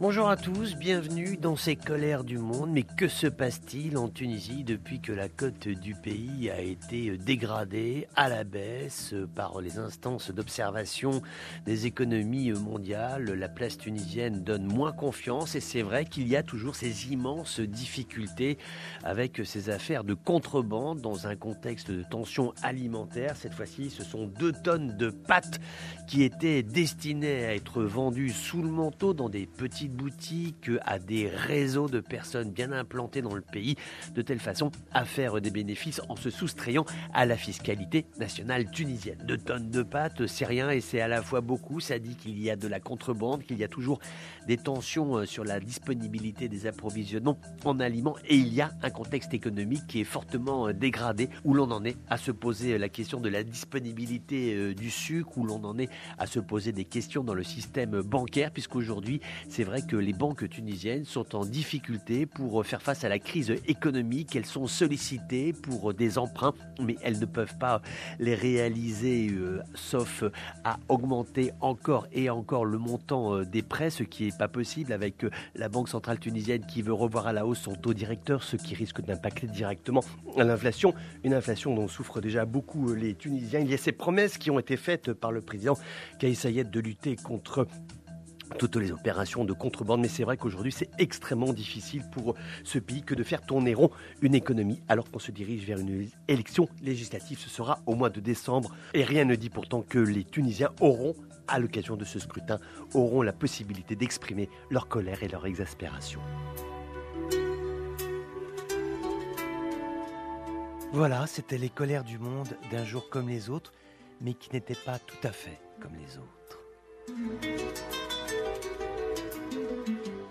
Bonjour à tous, bienvenue dans ces colères du monde. Mais que se passe-t-il en Tunisie depuis que la cote du pays a été dégradée à la baisse par les instances d'observation des économies mondiales? La place tunisienne donne moins confiance et c'est vrai qu'il y a toujours ces immenses difficultés avec ces affaires de contrebande dans un contexte de tension alimentaire. Cette fois-ci, ce sont deux tonnes de pâtes qui étaient destinées à être vendues sous le manteau dans des petits boutique à des réseaux de personnes bien implantées dans le pays, de telle façon à faire des bénéfices en se soustrayant à la fiscalité nationale tunisienne. Deux tonnes de pâtes, c'est rien et c'est à la fois beaucoup. Ça dit qu'il y a de la contrebande, qu'il y a toujours des tensions euh, sur la disponibilité des approvisionnements en aliments et il y a un contexte économique qui est fortement euh, dégradé où l'on en est à se poser euh, la question de la disponibilité du sucre, où l'on en est à se poser des questions dans le système bancaire, puisqu'aujourd'hui, c'est vrai que les banques tunisiennes sont en difficulté pour faire face à la crise économique. Elles sont sollicitées pour des emprunts, mais elles ne peuvent pas les réaliser, euh, sauf à augmenter encore et encore le montant euh, des prêts, ce qui n'est pas possible avec euh, la Banque centrale tunisienne qui veut revoir à la hausse son taux directeur, ce qui risque d'impacter directement l'inflation. Une inflation dont souffrent déjà beaucoup les Tunisiens. Il y a ces promesses qui ont été faites par le président Kais Sayed de lutter contre toutes les opérations de contrebande. Mais c'est vrai qu'aujourd'hui, c'est extrêmement difficile pour ce pays que de faire tourner rond une économie alors qu'on se dirige vers une élection législative. Ce sera au mois de décembre. Et rien ne dit pourtant que les Tunisiens auront, à l'occasion de ce scrutin, auront la possibilité d'exprimer leur colère et leur exaspération. Voilà, c'était les colères du monde d'un jour comme les autres, mais qui n'étaient pas tout à fait comme les autres.